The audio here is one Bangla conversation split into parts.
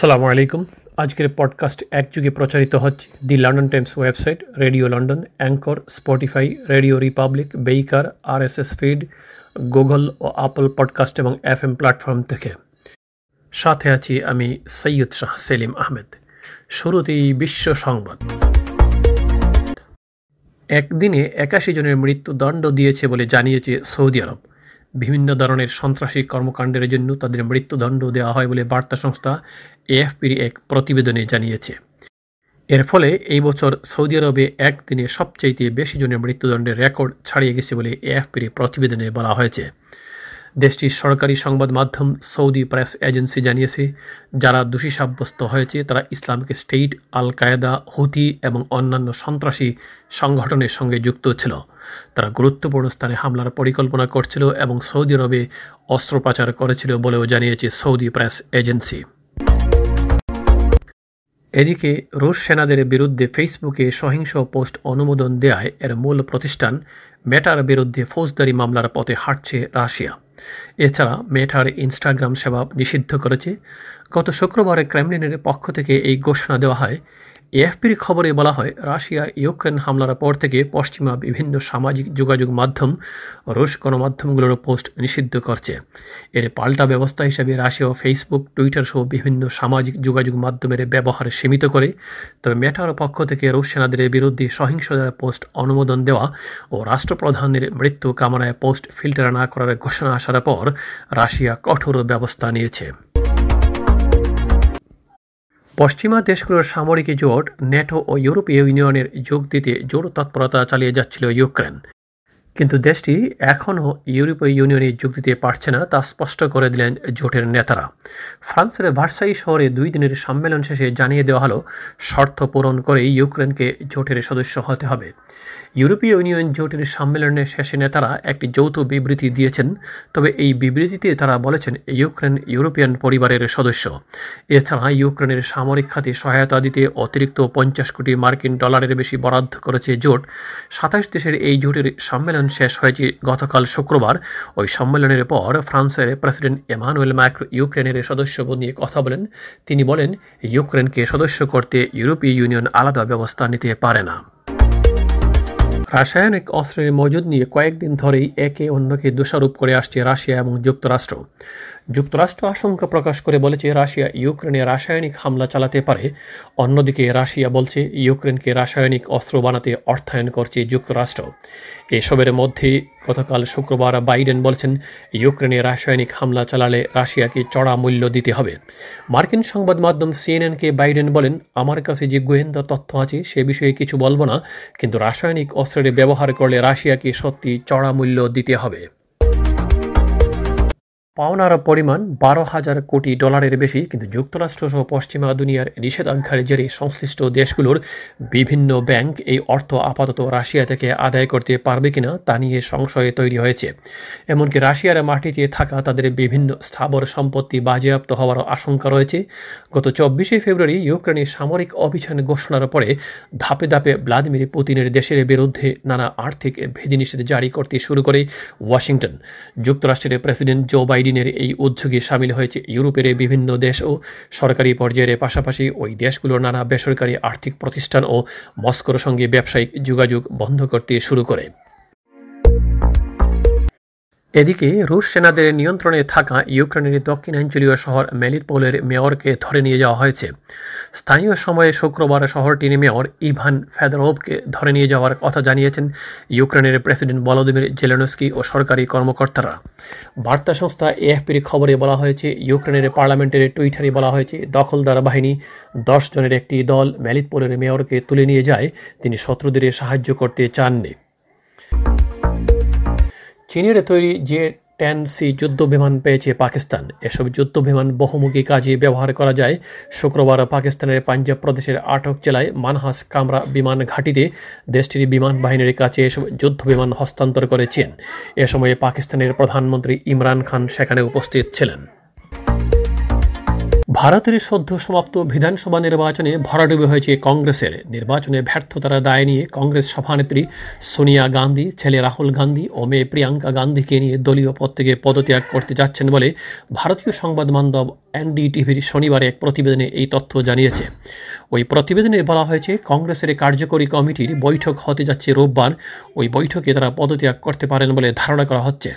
আসসালামু আলাইকুম। আজকের পডকাস্ট একযুগে প্রচারিত হচ্ছে the London Times website, radio London, anchor, Spotify, radio republic, Breaker, RSS feed, Google O Apple podcast এবং এফ এম প্ল্যাটফর্ম থেকে। সাথে আছি আমি সৈয়দ শাহ সেলিম আহমেদ। শুরুতেই বিশ্ব সংবাদ। একদিনে একাশি জনের মৃত্যুদণ্ড দিয়েছে বলে জানিয়েছে সৌদি আরব। বিভিন্ন ধরনের সন্ত্রাসী কর্মকাণ্ডের জন্য তাদের মৃত্যুদণ্ড দেওয়া হয় বলে বার্তা সংস্থা এএফপির এক প্রতিবেদনে জানিয়েছে। এর ফলে এই বছর সৌদি আরবে একদিনে সবচাইতে বেশি জনের মৃত্যুদণ্ডের রেকর্ড ছাড়িয়ে গেছে বলে এএফপির প্রতিবেদনে বলা হয়েছে। দেশটির সরকারি সংবাদ মাধ্যম সৌদি প্রেস এজেন্সি জানিয়েছে, যারা দোষী সাব্যস্ত হয়েছে, তারা Islamic State al Qaeda Houthi এবং অন্যান্য সন্ত্রাসী সংগঠনের সঙ্গে যুক্ত ছিল। তারা গুরুত্বপূর্ণ স্থানে হামলার পরিকল্পনা করছিল এবং সৌদি আরবে অস্ত্র পাচার করেছিল বলেও জানিয়েছে সৌদি প্রেস এজেন্সি। এদিকে, রুশ সেনাদের বিরুদ্ধে ফেসবুকে সহিংস পোস্ট অনুমোদন দেয় এর মূল প্রতিষ্ঠান মেটার বিরুদ্ধে ফৌজদারি মামলার পথে হাঁটছে রাশিয়া। এছাড়া মেটার ইনস্টাগ্রাম সেবা নিষিদ্ধ করেছে। গত শুক্রবারে ক্রেমলিনের পক্ষ থেকে এই ঘোষণা দেওয়া হয়। এএফপির খবরে বলা হয়, রাশিয়া ইউক্রেন হামলার পর থেকে পশ্চিমা বিভিন্ন সামাজিক যোগাযোগ মাধ্যম রুশ গণমাধ্যমগুলোর পোস্ট নিষিদ্ধ করছে। এর পাল্টা ব্যবস্থা হিসেবে রাশিয়া ফেসবুক, টুইটার সহ বিভিন্ন সামাজিক যোগাযোগ মাধ্যমের ব্যবহার সীমিত করে, তবে মেটার পক্ষ থেকে রুশ সেনাদের বিরুদ্ধে সহিংসতার পোস্ট অনুমোদন দেওয়া ও রাষ্ট্রপ্রধানের মৃত্যু কামনায় পোস্ট ফিল্টার না করার ঘোষণা আসার পর রাশিয়া কঠোর ব্যবস্থা নিয়েছে। পশ্চিমা দেশগুলোর সামরিক জোট ন্যাটো ও ইউরোপীয় ইউনিয়নের যোগ দিতে জোর তৎপরতা চালিয়ে যাচ্ছিল ইউক্রেন। কিন্তু দেশটি এখনও ইউরোপীয় ইউনিয়নে যোগ দিতে পারছে না তা স্পষ্ট করে দিলেন জোটের নেতারা। ফ্রান্সের ভার্সাই শহরে দুই দিনের সম্মেলন শেষে জানিয়ে দেওয়া হলো, শর্ত পূরণ করে ইউক্রেনকে জোটের সদস্য হতে হবে। ইউরোপীয় ইউনিয়ন জোটের সম্মেলনের শেষে নেতারা একটি যৌথ বিবৃতি দিয়েছেন, তবে এই বিবৃতিতে তারা বলেছেন, ইউক্রেন ইউরোপিয়ান পরিবারের সদস্য। এছাড়া ইউক্রেনের সামরিক খাতে সহায়তা দিতে অতিরিক্ত পঞ্চাশ কোটি মার্কিন ডলারের বেশি বরাদ্দ করেছে জোট। সাতাশ দেশের এই জোটের সম্মেলন শেষ হয়েছে গতকাল শুক্রবার। ওই সম্মেলনের পর ফ্রান্সের প্রেসিডেন্ট এমানুয়েল ম্যাক্রো ইউক্রেনের সদস্য নিয়ে কথা বলেন। তিনি বলেন, ইউক্রেনকে সদস্য করতে ইউরোপীয় ইউনিয়ন আলাদা ব্যবস্থা নিতে পারে না। রাসায়নিক অস্ত্রের মজুদ নিয়ে কয়েকদিন ধরেই একে অন্যকে দোষারোপ করে আসছে রাশিয়া এবং যুক্তরাষ্ট্র। যুক্তরাষ্ট্র আশঙ্কা প্রকাশ করে বলেছে, রাশিয়া ইউক্রেনে রাসায়নিক হামলা চালাতে পারে। অন্যদিকে, রাশিয়া বলছে, ইউক্রেনকে রাসায়নিক অস্ত্র বানাতে অর্থায়ন করছে যুক্তরাষ্ট্র। এসবের মধ্যে গতকাল শুক্রবার বাইডেন বলছেন, ইউক্রেনে রাসায়নিক হামলা চালালে রাশিয়াকে চড়া মূল্য দিতে হবে। মার্কিন সংবাদ মাধ্যম সিএনএনকে বাইডেন বলেন, আমার কাছে যে গোয়েন্দা তথ্য আছে, সে বিষয়ে কিছু বলব না, কিন্তু রাসায়নিক অস্ত্রের ব্যবহার করলে রাশিয়াকে সত্যি চড়া মূল্য দিতে হবে। পাওনার পরিমাণ বারো হাজার কোটি ডলারের বেশি, কিন্তু যুক্তরাষ্ট্র সহ পশ্চিমা দুনিয়ার নিষেধাজ্ঞার জেরে সংশ্লিষ্ট দেশগুলোর বিভিন্ন ব্যাংক এই অর্থ আপাতত রাশিয়া থেকে আদায় করতে পারবে কিনা তা নিয়ে সংশয়ে তৈরি হয়েছে। এমনকি রাশিয়ার মাটিতে থাকা তাদের বিভিন্ন স্থাবর সম্পত্তি বাজেয়াপ্ত হওয়ারও আশঙ্কা রয়েছে। গত চব্বিশে ফেব্রুয়ারি ইউক্রেনের সামরিক অভিযান ঘোষণার পরে ধাপে ধাপে ভ্লাদিমির পুতিনের দেশের বিরুদ্ধে নানা আর্থিক বিধিনিষেধ জারি করতে শুরু করে ওয়াশিংটন। যুক্তরাষ্ট্রের প্রেসিডেন্ট জো বাইডেন দিনের এই উদ্যোগে সামিল হয়েছে ইউরোপের বিভিন্ন দেশ ও সরকারি পর্যায়ের পাশাপাশি ওই দেশগুলোর নানা বেসরকারি আর্থিক প্রতিষ্ঠান ও মস্কোর সঙ্গে ব্যবসায়িক যোগাযোগ বন্ধ করতে শুরু করে। এদিকে রুশ সেনাদের নিয়ন্ত্রণে থাকা ইউক্রেনের দক্ষিণাঞ্চলীয় শহর মেলিতপোলের মেয়রকে ধরে নিয়ে যাওয়া হয়েছে। স্থানীয় সময়ে শুক্রবার শহরটির মেয়র ইভান ফেদরোভকে ধরে নিয়ে যাওয়ার কথা জানিয়েছেন ইউক্রেনের প্রেসিডেন্ট বলদিমির জেলেনস্কি ও সরকারি কর্মকর্তারা। বার্তা সংস্থা এএফপির খবরে বলা হয়েছে, ইউক্রেনের পার্লামেন্টের টুইটারে বলা হয়েছে, দখলদার বাহিনী দশ জনের একটি দল মেলিতপোলের মেয়রকে তুলে নিয়ে যায়। তিনি শত্রুদের সাহায্য করতে চাননি। চীনের তৈরি যে টেন সি যুদ্ধ বিমান পেয়েছে পাকিস্তান। এসব যুদ্ধ বিমান বহুমুখী কাজে ব্যবহার করা যায়। শুক্রবার পাকিস্তানের পাঞ্জাব প্রদেশের আটক জেলায় মানহাস কামরা বিমান ঘাঁটিতে দেশটির বিমান বাহিনীর কাছে এসব যুদ্ধ বিমান হস্তান্তর করেছেন এ সময়ে পাকিস্তানের প্রধানমন্ত্রী ইমরান খান সেখানে উপস্থিত ছিলেন। ভারতের সদ্য সমাপ্ত বিধানসভা নির্বাচনে ভরাডুবে হয়েছে কংগ্রেসের। নির্বাচনে ব্যর্থতার দায় নিয়ে কংগ্রেস সভানেত্রী সোনিয়া গান্ধী, ছেলে রাহুল গান্ধী ও মেয়ে প্রিয়াঙ্কা গান্ধীকে নিয়ে দলীয় পদ থেকে পদত্যাগ করতে যাচ্ছেন বলে ভারতীয় সংবাদ মাধ্যম এনডিটিভির শনিবারে এক প্রতিবেদনে এই তথ্য জানিয়েছে। ওই প্রতিবেদনে বলা হয়েছে, কংগ্রেসের কার্যকরী কমিটির বৈঠক হতে যাচ্ছে রোববার। ওই বৈঠকে তারা পদত্যাগ করতে পারেন বলে ধারণা করা হচ্ছে।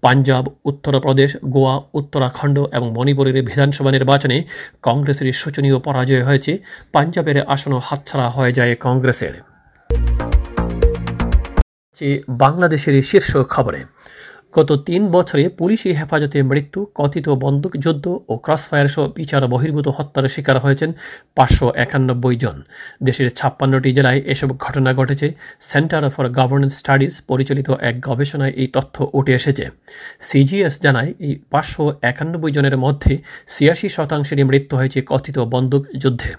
পাঞ্জাব, উত্তরপ্রদেশ, গোয়া, উত্তরাখণ্ড এবং মণিপুরের বিধানসভা নির্বাচনে কংগ্রেসের শোচনীয় পরাজয় হয়েছে। পাঞ্জাবের আসনও হাতছাড়া হয়ে যায় কংগ্রেসের। বাংলাদেশের শীর্ষ খবরে গত তিন বছরে পুলিশি হেফাজতে মৃত্যু, কথিত বন্দুকযুদ্ধ ও ক্রসফায়ার সহ বিচার বহির্ভূত হত্যার শিকার হয়েছেন পাঁচশো একানব্বই জন। দেশের ছাপ্পান্নটি জেলায় এসব ঘটনা ঘটেছে। সেন্টার ফর গভর্নেন্স স্টাডিজ পরিচালিত এক গবেষণায় এই তথ্য উঠে এসেছে। সিজিএস জানায়, এই পাঁচশো একানব্বই জনের মধ্যে ছিয়াশি শতাংশেরই মৃত্যু হয়েছে কথিত বন্দুক যুদ্ধে।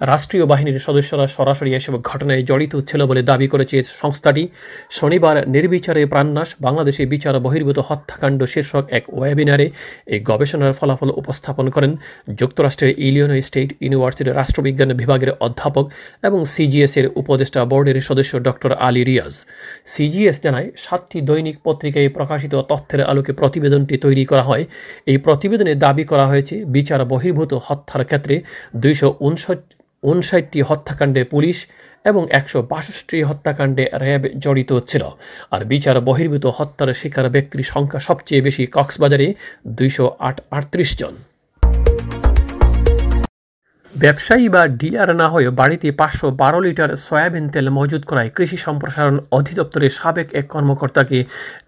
রাষ্ট্রীয় বাহিনীর সদস্যরা সরাসরি এসব ঘটনায় জড়িত ছিল বলে দাবি করেছে সংস্থাটি। শনিবার নির্বিচারে প্রাণনাশ বাংলাদেশে বিচার বহির্ভূত হত্যাকাণ্ড শীর্ষক এক ওয়েবিনারে এই গবেষণার ফলাফল উপস্থাপন করেন যুক্তরাষ্ট্রের ইলিয়নো স্টেট ইউনিভার্সিটির রাষ্ট্রবিজ্ঞান বিভাগের অধ্যাপক এবং সিজিএস এর উপদেষ্টা বোর্ডের সদস্য ডক্টর আলী রিয়াজ। সিজিএস জানায়, সাতটি দৈনিক পত্রিকায় প্রকাশিত তথ্যের আলোকে প্রতিবেদনটি তৈরি করা হয়। এই প্রতিবেদনে দাবি করা হয়েছে, বিচার বহির্ভূত হত্যার ক্ষেত্রে দুইশো উনষাটটি হত্যাকাণ্ডে পুলিশ এবং একশো বাষট্টি হত্যাকাণ্ডে র্যাব জড়িত ছিল। আর বিচার বহির্ভূত হত্যার শিকার ব্যক্তির সংখ্যা সবচেয়ে বেশি কক্সবাজারে দুইশো আট আটত্রিশ জন। ব্যবসায়ী বা ডিলার না হয়ে বাড়িতে পাঁচশো বারো লিটার সয়াবিন তেল মজুদ করায় কৃষি সম্প্রসারণ অধিদপ্তরের সাবেক এক কর্মকর্তাকে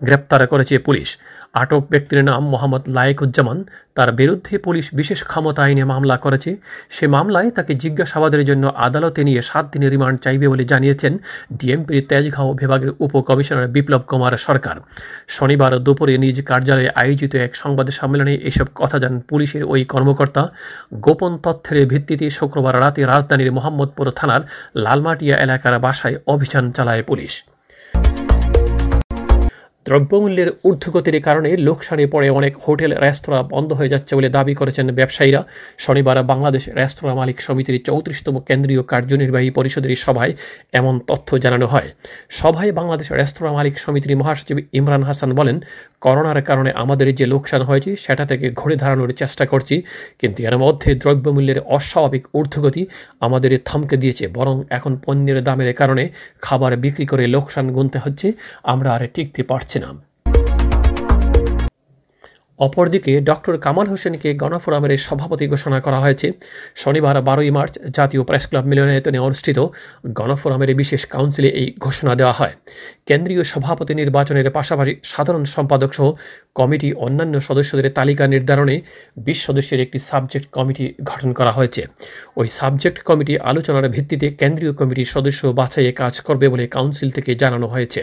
গ্রেপ্তার করেছে পুলিশ। আটক ব্যক্তির নাম মোহাম্মদ লায়েকুজ্জামান। তার বিরুদ্ধে পুলিশ বিশেষ ক্ষমতা আইনে মামলা করেছে। সে মামলায় তাকে জিজ্ঞাসাবাদের জন্য আদালতে নিয়ে সাত দিনের রিমান্ড চাইবে বলে জানিয়েছেন ডিএমপির তেজগাঁও বিভাগের উপকমিশনার বিপ্লব কুমার সরকার। শনিবার দুপুরে নিজ কার্যালয়ে আয়োজিত এক সংবাদ সম্মেলনে এসব কথা জানান পুলিশের ওই কর্মকর্তা। গোপন তথ্যের ভিত্তিতে শুক্রবার রাতে রাজধানীর মোহাম্মদপুর থানার লালমাটিয়া এলাকার বাসায় অভিযান চালায় পুলিশ। দ্রব্যমূল্যের ঊর্ধ্বগতির কারণে লোকসানে পড়ে অনেক হোটেল, রেস্তোরাঁ বন্ধ হয়ে যাচ্ছে বলে দাবি করেছেন ব্যবসায়ীরা। শনিবার বাংলাদেশ রেস্তোরাঁ মালিক সমিতির চৌত্রিশতম কেন্দ্রীয় কার্যনির্বাহী পরিষদের সভায় এমন তথ্য জানানো হয়। সভায় বাংলাদেশ রেস্তোরাঁ মালিক সমিতির মহাসচিব ইমরান হাসান বলেন, করোনার কারণে আমাদের যে লোকসান হয়েছে, সেটা থেকে ঘুরে দাঁড়ানোর চেষ্টা করছি, কিন্তু এর মধ্যে দ্রব্যমূল্যের অস্বাভাবিক ঊর্ধ্বগতি আমাদের থমকে দিয়েছে, বরং এখন পণ্যের দামের কারণে খাবার বিক্রি করে লোকসান গুনতে হচ্ছে, আমরা আর টিকতে পারছি পারছে না অপরদিকে ডক্টর কামাল হোসেনকে গণফোরামের সভাপতি ঘোষণা করা হয়েছে। শনিবার বারোই মার্চ জাতীয় প্রেস ক্লাব মিলনায়তনে অনুষ্ঠিত গণফোরামের বিশেষ কাউন্সিলে এই ঘোষণা দেওয়া হয়। কেন্দ্রীয় সভাপতি নির্বাচনের পাশাপাশি সাধারণ সম্পাদক সহ কমিটি অন্যান্য সদস্যদের তালিকা নির্ধারণে বিশ সদস্যের একটি সাবজেক্ট কমিটি গঠন করা হয়েছে। ওই সাবজেক্ট কমিটি আলোচনার ভিত্তিতে কেন্দ্রীয় কমিটির সদস্য বাছাইয়ে কাজ করবে বলে কাউন্সিল থেকে জানানো হয়েছে।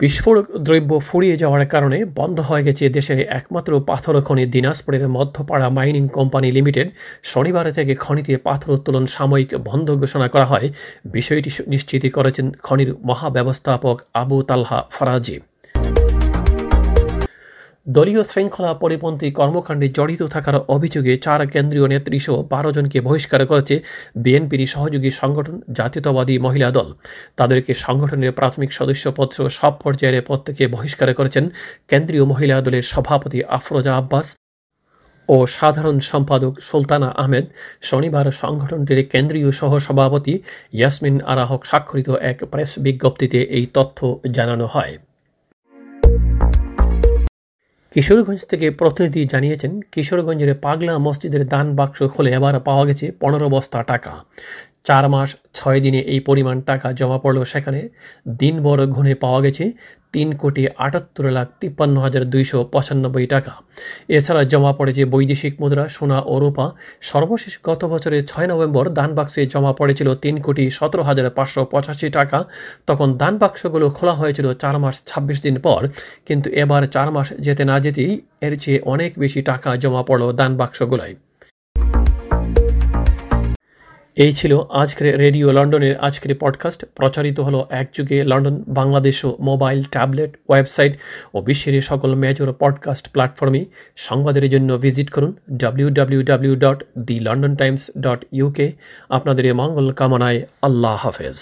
বিস্ফোরক দ্রব্য ফুরিয়ে যাওয়ার কারণে বন্ধ হয়ে গেছে দেশের একমাত্র পাথর খনি দিনাজপুরের মধ্যপাড়া মাইনিং কোম্পানি লিমিটেড। শনিবার থেকে খনিতে পাথর উত্তোলন সাময়িক বন্ধ ঘোষণা করা হয়। বিষয়টি নিশ্চিত করেছেন খনির মহাব্যবস্থাপক আবু তালহা ফরাজি। দলীয় শৃঙ্খলা পরিপন্থী কর্মকাণ্ডে জড়িত থাকার অভিযোগে চার কেন্দ্রীয় নেত্রীসহ বারো জনকে বহিষ্কার করেছে বিএনপির সহযোগী সংগঠন জাতীয়তাবাদী মহিলা দল। তাদেরকে সংগঠনের প্রাথমিক সদস্যপদ সব পর্যায়ের পদ থেকে বহিষ্কার করেছেন কেন্দ্রীয় মহিলা দলের সভাপতি আফরোজা আব্বাস ও সাধারণ সম্পাদক সুলতানা আহমেদ। শনিবার সংগঠনটির কেন্দ্রীয় সহ সভাপতি ইয়াসমিন আরাহক স্বাক্ষরিত এক প্রেস বিজ্ঞপ্তিতে এই তথ্য জানানো হয়। কিশোরগঞ্জ থেকে প্রতিনিধি জানিয়েছেন, কিশোরগঞ্জের পাগলা মসজিদের দান বাক্স খুলে এবার পাওয়া গেছে পনেরো বস্তা টাকা। চার মাস, ছয় দিনে এই পরিমাণ টাকা জমা পড়লেও সেখানে। দিনভর ঘুনে পাওয়া গেছে তিন কোটি আটাত্তর লাখ তিপ্পান্ন হাজার দুইশো পঁচানব্বই টাকা। এছাড়া জমা পড়েছে বৈদেশিক মুদ্রা, সোনা ও রূপা। সর্বশেষ গত বছরের ছয় নভেম্বর দান বাক্সে জমা পড়েছিল তিন কোটি সতেরো হাজার পাঁচশো পঁচাশি টাকা। তখন দান বাক্সগুলো খোলা হয়েছিল চার মাস ছাব্বিশ দিন পর। কিন্তু এবার চার মাস যেতে না যেতেই এর চেয়ে অনেক বেশি টাকা জমা পড়ল দান বাক্সগুলোয়। এই ছিল আজকের রেডিও লন্ডনের আজকের পডকাস্ট। প্রচারিত হলো এক যুগে লন্ডন বাংলাদেশ ও মোবাইল, ট্যাবলেট, ওয়েবসাইট ও বিশ্বের সকল মেজর পডকাস্ট প্ল্যাটফর্মে সংবাদের জন্য ভিজিট করুন W W W dot the London Times dot UK আপনাদের মঙ্গল কামনায় আল্লাহ হাফেজ।